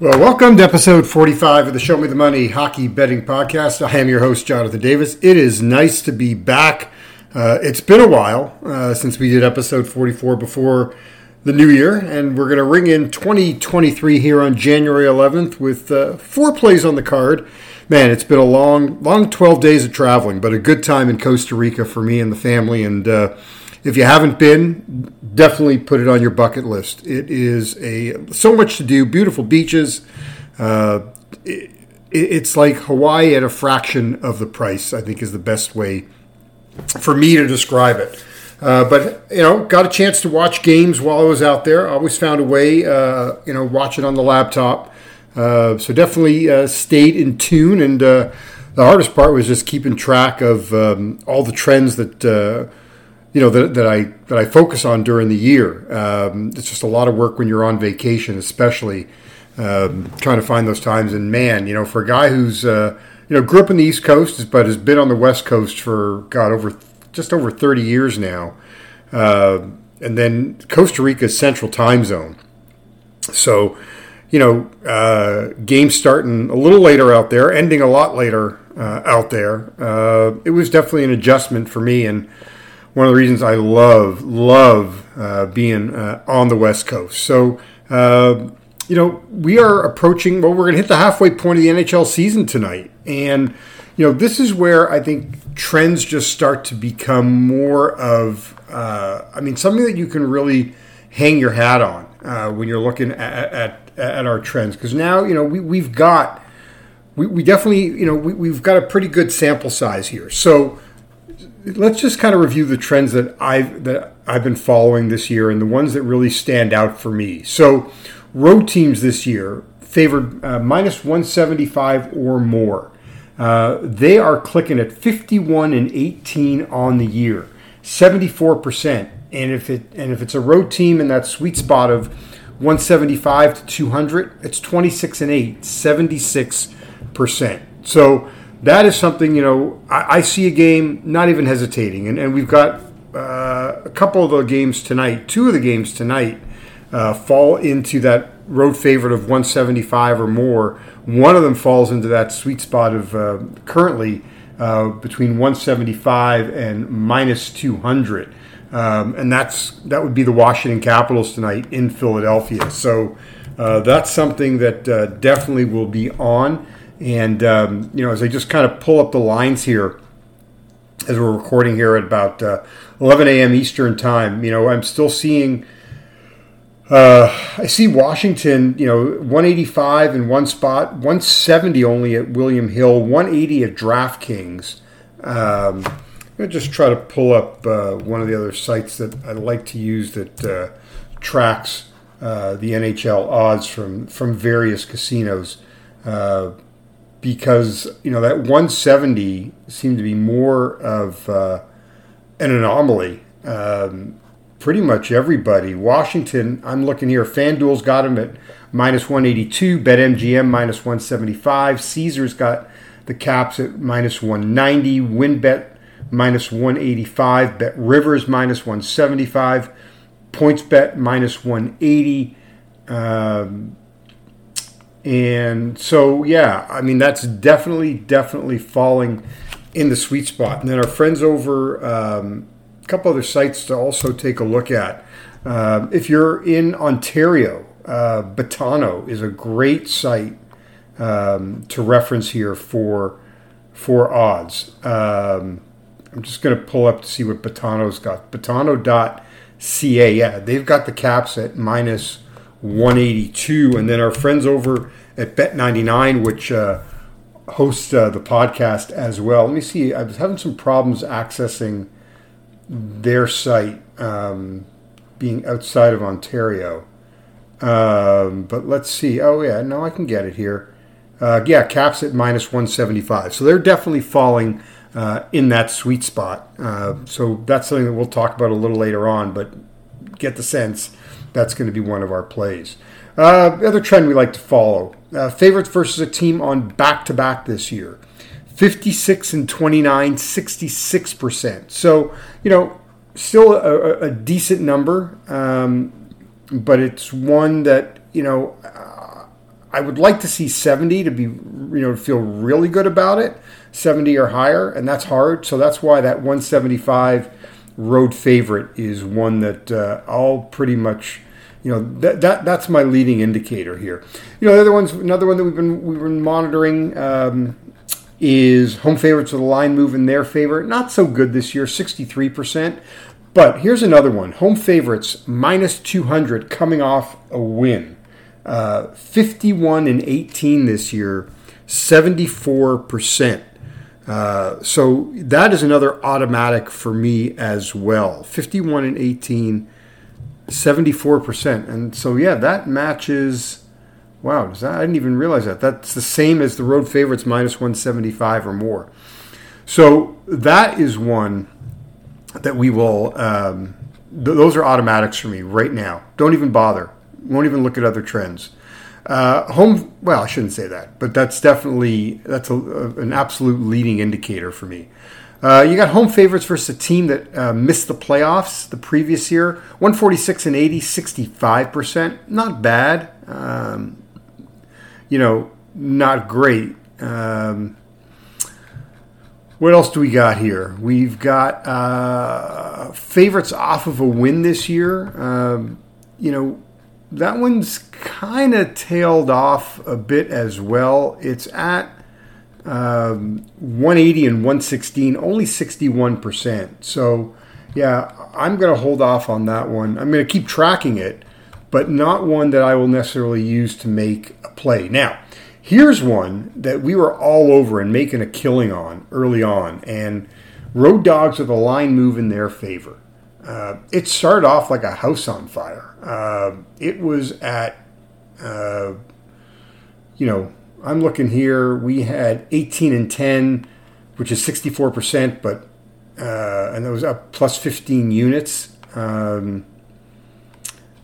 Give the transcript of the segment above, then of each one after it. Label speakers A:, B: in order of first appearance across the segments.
A: Well, welcome to episode 45 of the Show Me the Money Hockey Betting Podcast. I am your host, Jonathan Davis. It is nice to be back. Uh, it's been a while uh, since we did episode 44 before the new year, and we're going to ring in 2023 here on January 11th with uh, four plays on the card. Man, it's been a long, long 12 days of traveling, but a good time in Costa Rica for me and the family. And uh, if you haven't been, definitely put it on your bucket list. It is a so much to do, beautiful beaches. Uh, it, it's like Hawaii at a fraction of the price. I think is the best way for me to describe it. Uh, but you know, got a chance to watch games while I was out there. Always found a way, uh, you know, watch it on the laptop. Uh, so definitely uh, stayed in tune, and uh, the hardest part was just keeping track of um, all the trends that uh, you know that, that I that I focus on during the year. Um, it's just a lot of work when you're on vacation, especially um, trying to find those times. And man, you know, for a guy who's uh, you know grew up in the East Coast but has been on the West Coast for God over just over 30 years now, uh, and then Costa Rica's Central Time Zone. So, you know, uh, games starting a little later out there, ending a lot later uh, out there. Uh, it was definitely an adjustment for me and one of the reasons I love love uh, being uh, on the West Coast. So uh, you know we are approaching. Well, we're going to hit the halfway point of the NHL season tonight, and you know this is where I think trends just start to become more of. Uh, I mean, something that you can really hang your hat on uh, when you're looking at, at, at our trends because now you know we, we've got. We, we definitely, you know, we, we've got a pretty good sample size here. So, let's just kind of review the trends that I've that I've been following this year and the ones that really stand out for me. So, road teams this year favored uh, minus 175 or more. Uh, they are clicking at 51 and 18 on the year, 74 percent. And if it and if it's a road team in that sweet spot of 175 to 200, it's 26 and 8, 76 percent. So that is something you know I, I see a game not even hesitating, and, and we've got uh, a couple of the games tonight. Two of the games tonight uh, fall into that road favorite of 175 or more. One of them falls into that sweet spot of uh, currently uh, between 175 and minus 200. Um, and that's that would be the Washington Capitals tonight in Philadelphia. So uh, that's something that uh, definitely will be on. And, um, you know, as I just kind of pull up the lines here, as we're recording here at about uh, 11 a.m. Eastern time, you know, I'm still seeing. Uh, I see Washington, you know, 185 in one spot, 170 only at William Hill, 180 at DraftKings. Um, I'm going to just try to pull up uh, one of the other sites that I like to use that uh, tracks uh, the NHL odds from, from various casinos. Because you know that 170 seemed to be more of uh, an anomaly. Um, pretty much everybody. Washington, I'm looking here. FanDuel's got him at minus 182. BetMGM minus 175. Caesars got the caps at minus 190. WynnBET minus 185. Bet Rivers minus 175. PointsBet minus 180. Um, and so, yeah, I mean, that's definitely, definitely falling in the sweet spot. And then our friends over um, a couple other sites to also take a look at. Uh, if you're in Ontario, uh, is a great site um, to reference here for for odds. Um, I'm just going to pull up to see what Betano's got. Betano.ca. Yeah, they've got the caps at minus 182. And then our friends over at Bet99, which uh, hosts uh, the podcast as well. Let me see. I was having some problems accessing their site, um, being outside of Ontario. Um, but let's see. Oh, yeah, no, I can get it here. Uh, yeah, caps at minus 175. So they're definitely falling uh, in that sweet spot. Uh, so that's something that we'll talk about a little later on, but get the sense that's going to be one of our plays. Uh, the other trend we like to follow uh, favorites versus a team on back to back this year 56 and 29, 66%. So, you know, still a, a decent number, um, but it's one that, you know, uh, I would like to see 70 to be, you know, feel really good about it, 70 or higher, and that's hard. So that's why that 175 road favorite is one that uh, I'll pretty much, you know, that, that that's my leading indicator here. You know, the other one's another one that we've been we've been monitoring. Um, is home favorites with a line move in their favor. Not so good this year, 63%. But here's another one home favorites minus 200 coming off a win. Uh, 51 and 18 this year, 74%. Uh, so that is another automatic for me as well. 51 and 18, 74%. And so, yeah, that matches. Wow, that, I didn't even realize that. That's the same as the road favorites minus 175 or more. So that is one that we will. Um, th- those are automatics for me right now. Don't even bother. Won't even look at other trends. Uh, home. Well, I shouldn't say that, but that's definitely that's a, a, an absolute leading indicator for me. Uh, you got home favorites versus a team that uh, missed the playoffs the previous year. 146 and 80, 65%. Not bad. Um, you know, not great. Um, what else do we got here? We've got uh, favorites off of a win this year. Um, you know, that one's kind of tailed off a bit as well. It's at um, 180 and 116, only 61%. So, yeah, I'm going to hold off on that one. I'm going to keep tracking it, but not one that I will necessarily use to make a play. Now, Here's one that we were all over and making a killing on early on, and Road Dogs with a line move in their favor. Uh, it started off like a house on fire. Uh, it was at, uh, you know, I'm looking here. We had 18 and 10, which is 64%, but uh, and that was up plus 15 units. Um,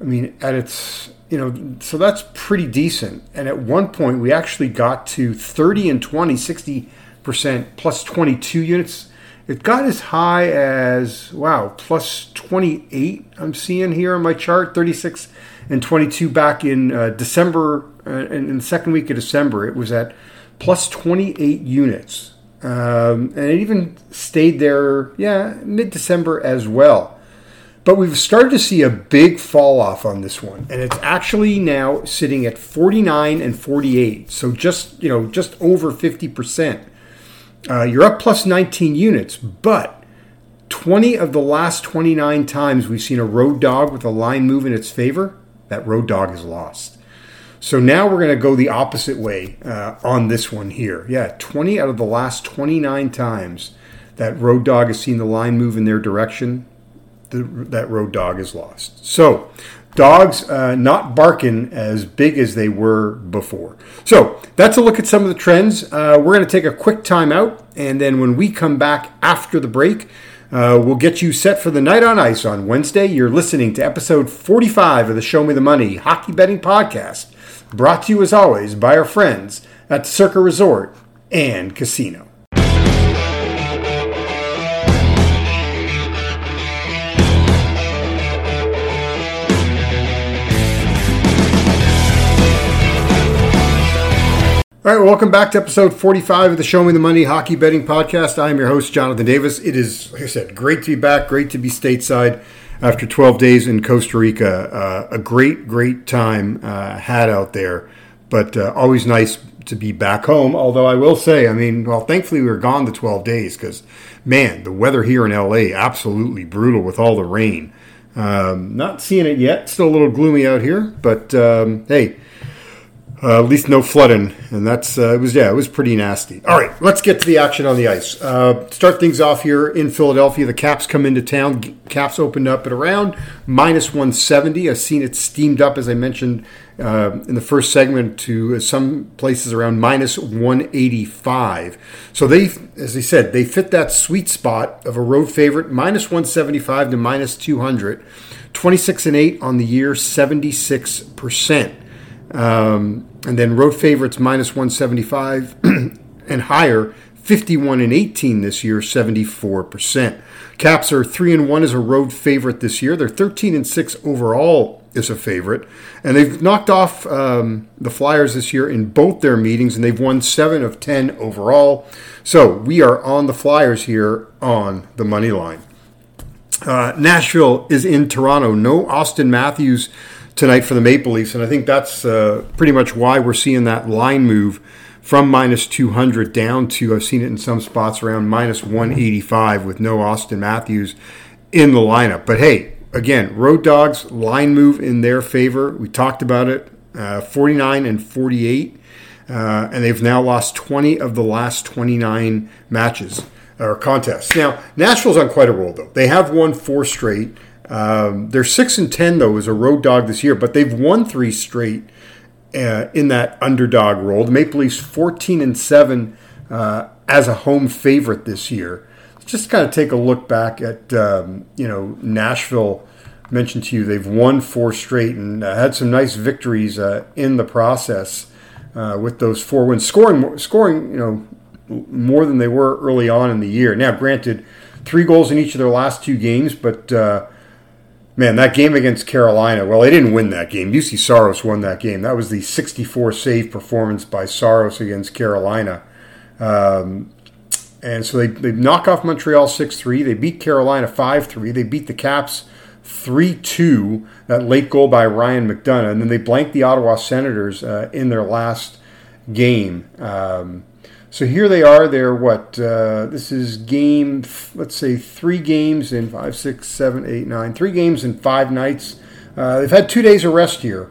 A: I mean, at its you know, so that's pretty decent. And at one point, we actually got to 30 and 20, 60% plus 22 units. It got as high as, wow, plus 28, I'm seeing here on my chart, 36 and 22 back in uh, December, uh, in the second week of December. It was at plus 28 units. Um, and it even stayed there, yeah, mid December as well. But we've started to see a big fall off on this one, and it's actually now sitting at 49 and 48. So just you know, just over 50 percent. Uh, you're up plus 19 units, but 20 of the last 29 times we've seen a road dog with a line move in its favor, that road dog is lost. So now we're going to go the opposite way uh, on this one here. Yeah, 20 out of the last 29 times that road dog has seen the line move in their direction, the, that road dog is lost. So, dogs uh, not barking as big as they were before. So, that's a look at some of the trends. Uh, we're going to take a quick time out, and then when we come back after the break, uh, we'll get you set for the night on ice on Wednesday. You're listening to episode 45 of the Show Me the Money Hockey Betting Podcast, brought to you as always by our friends at Circa Resort and Casino. All right, welcome back to episode 45 of the Show Me the Money Hockey Betting Podcast. I am your host, Jonathan Davis. It is, like I said, great to be back, great to be stateside after 12 days in Costa Rica. Uh, a great, great time uh, had out there, but uh, always nice to be back home. Although I will say, I mean, well, thankfully we were gone the 12 days because, man, the weather here in LA absolutely brutal with all the rain. Um, not seeing it yet, still a little gloomy out here, but um, hey, uh, at least no flooding, and that's uh, it was yeah, it was pretty nasty. All right, let's get to the action on the ice. Uh, start things off here in Philadelphia. The Caps come into town. Caps opened up at around minus 170. I've seen it steamed up, as I mentioned uh, in the first segment, to some places around minus 185. So they, as I said, they fit that sweet spot of a road favorite, minus 175 to minus 200. 26 and 8 on the year, 76 percent. Um, and then road favorites minus 175 and higher, 51 and 18 this year, 74%. Caps are 3 and 1 as a road favorite this year. They're 13 and 6 overall is a favorite, and they've knocked off um, the Flyers this year in both their meetings, and they've won seven of ten overall. So we are on the Flyers here on the money line. Uh, Nashville is in Toronto. No Auston Matthews tonight for the Maple Leafs, and I think that's uh, pretty much why we're seeing that line move from minus 200 down to, I've seen it in some spots around minus 185 with no Auston Matthews in the lineup. But hey, again, Road Dogs line move in their favor. We talked about it uh, 49 and 48. Uh, and they've now lost 20 of the last 29 matches or contests. Now, Nashville's on quite a roll, though. They have won four straight. Um, they're six and ten though as a road dog this year, but they've won three straight uh, in that underdog role. The Maple Leafs 14 and 7 uh, as a home favorite this year. Just kind of take a look back at um, you know Nashville. Mentioned to you, they've won four straight and uh, had some nice victories uh, in the process uh, with those four wins, scoring scoring you know more than they were early on in the year. Now, granted, three goals in each of their last two games, but uh, Man, that game against Carolina, well, they didn't win that game. Juuse Saros won that game. That was the 64 save performance by Saros against Carolina. Um, and so they, they knock off Montreal 6 3. They beat Carolina 5 3. They beat the Caps 3 2, that late goal by Ryan McDonagh. And then they blanked the Ottawa Senators uh, in their last game. Um, so here they are. They're what? Uh, this is game, let's say three games in five, six, seven, eight, nine. Three games in five nights. Uh, they've had two days of rest here.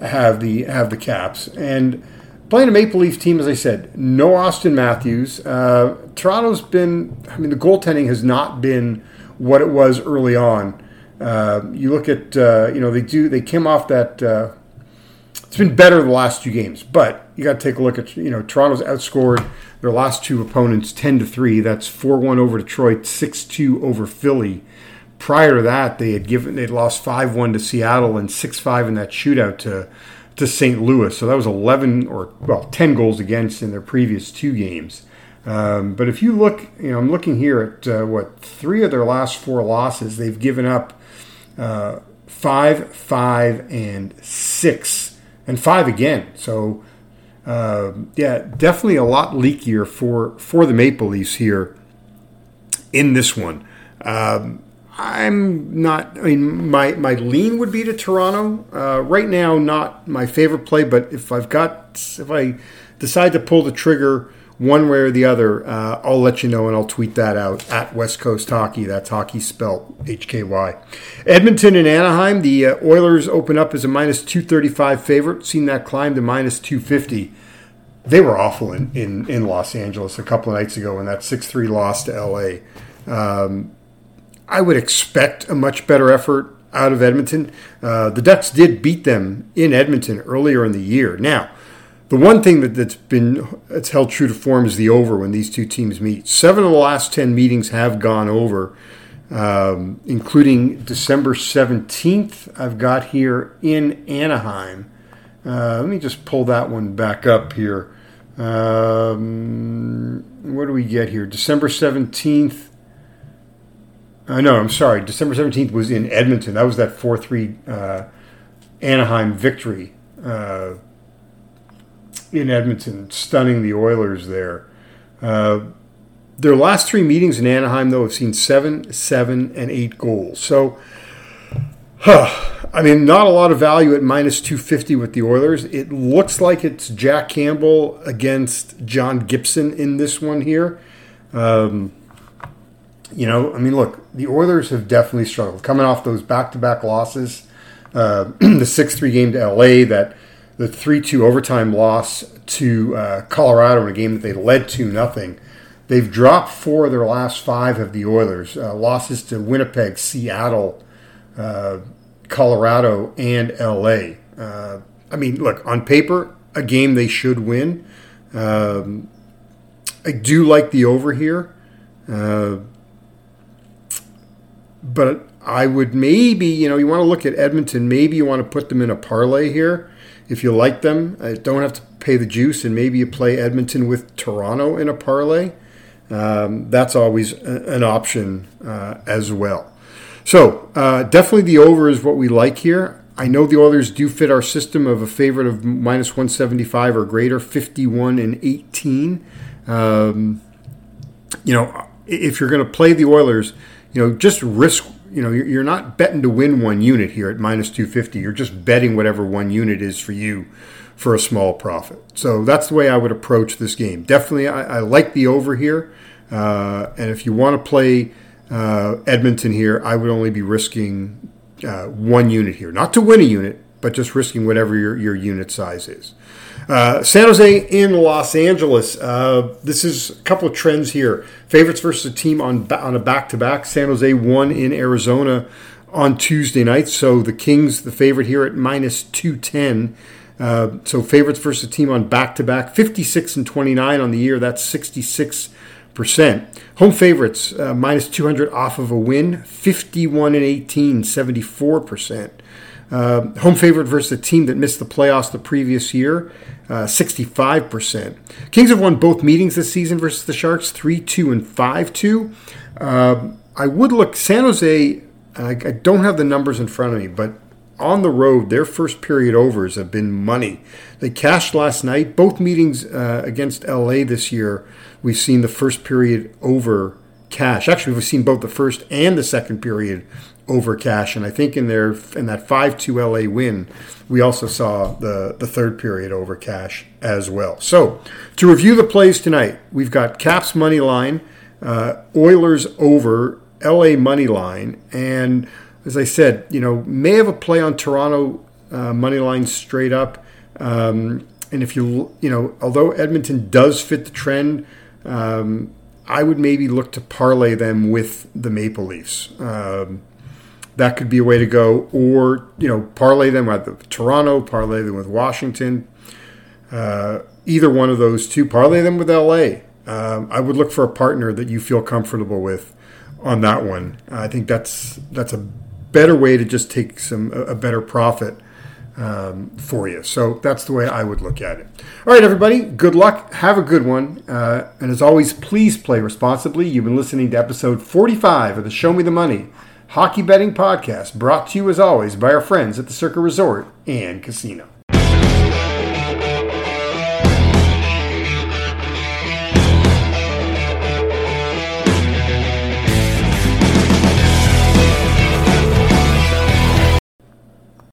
A: Have the have the Caps and playing a Maple Leaf team, as I said, no Auston Matthews. Uh, Toronto's been. I mean, the goaltending has not been what it was early on. Uh, you look at uh, you know they do they came off that uh, it's been better the last two games, but you got to take a look at you know Toronto's outscored their last two opponents ten to three. That's four one over Detroit, six two over Philly. Prior to that, they had given they'd lost five one to Seattle and six five in that shootout to to St. Louis. So that was eleven or well ten goals against in their previous two games. Um, but if you look, you know, I'm looking here at uh, what three of their last four losses, they've given up uh, five, five, and six and five again. So uh, yeah, definitely a lot leakier for for the Maple Leafs here in this one. Um, I'm not. I mean, my my lean would be to Toronto uh, right now. Not my favorite play, but if I've got if I decide to pull the trigger one way or the other, uh, I'll let you know and I'll tweet that out at West Coast Hockey. That's hockey spelled H K Y. Edmonton and Anaheim, the uh, Oilers open up as a minus 235 favorite. Seen that climb to minus 250. They were awful in, in, in Los Angeles a couple of nights ago in that 6 3 loss to LA. Um, I would expect a much better effort out of Edmonton. Uh, the Ducks did beat them in Edmonton earlier in the year. Now, the one thing that, that's been it's held true to form is the over when these two teams meet. Seven of the last ten meetings have gone over, um, including December seventeenth. I've got here in Anaheim. Uh, let me just pull that one back up here. Um, what do we get here? December seventeenth. Uh, no, I'm sorry. December seventeenth was in Edmonton. That was that four three uh, Anaheim victory. Uh, in Edmonton, stunning the Oilers there. Uh, their last three meetings in Anaheim, though, have seen seven, seven, and eight goals. So, huh, I mean, not a lot of value at minus 250 with the Oilers. It looks like it's Jack Campbell against John Gibson in this one here. Um, you know, I mean, look, the Oilers have definitely struggled coming off those back to back losses. Uh, the 6 3 game to LA that the 3 2 overtime loss to uh, Colorado in a game that they led 2 nothing. They've dropped four of their last five of the Oilers. Uh, losses to Winnipeg, Seattle, uh, Colorado, and LA. Uh, I mean, look, on paper, a game they should win. Um, I do like the over here. Uh, but I would maybe, you know, you want to look at Edmonton. Maybe you want to put them in a parlay here if you like them, I don't have to pay the juice, and maybe you play Edmonton with Toronto in a parlay. Um, that's always a, an option uh, as well. So uh, definitely the over is what we like here. I know the Oilers do fit our system of a favorite of minus 175 or greater, 51 and 18. Um, you know, if you're going to play the Oilers, you know, just risk. You know, you're not betting to win one unit here at minus 250. You're just betting whatever one unit is for you for a small profit. So that's the way I would approach this game. Definitely, I, I like the over here. Uh, and if you want to play uh, Edmonton here, I would only be risking uh, one unit here, not to win a unit, but just risking whatever your, your unit size is. Uh, San Jose in Los Angeles. Uh, this is a couple of trends here. Favorites versus a team on on a back to back. San Jose won in Arizona on Tuesday night, so the Kings the favorite here at minus two ten. Uh, so favorites versus a team on back to back. Fifty six and twenty nine on the year. That's sixty six percent. Home favorites uh, minus 200 off of a win, 51 and 18, 74 percent. Uh, home favorite versus a team that missed the playoffs the previous year, uh, 65%. Kings have won both meetings this season versus the Sharks, 3 2 and 5 2. Uh, I would look, San Jose, I, I don't have the numbers in front of me, but on the road, their first period overs have been money. They cashed last night. Both meetings uh, against LA this year, we've seen the first period over cash. Actually, we've seen both the first and the second period over cash. And I think in their in that five two LA win, we also saw the the third period over cash as well. So to review the plays tonight, we've got Caps money line, uh, Oilers over, LA money line, and as I said, you know, may have a play on Toronto uh, money line straight up. Um, and if you, you know, although Edmonton does fit the trend, um, I would maybe look to parlay them with the Maple Leafs. Um, that could be a way to go, or you know, parlay them with Toronto, parlay them with Washington. Uh, either one of those two, parlay them with LA. Um, I would look for a partner that you feel comfortable with on that one. I think that's that's a better way to just take some a better profit um, for you. So that's the way I would look at it. All right, everybody, good luck. Have a good one. Uh, and as always, please play responsibly. You've been listening to episode 45 of the Show Me the Money Hockey Betting Podcast, brought to you as always by our friends at the Circa Resort and Casino.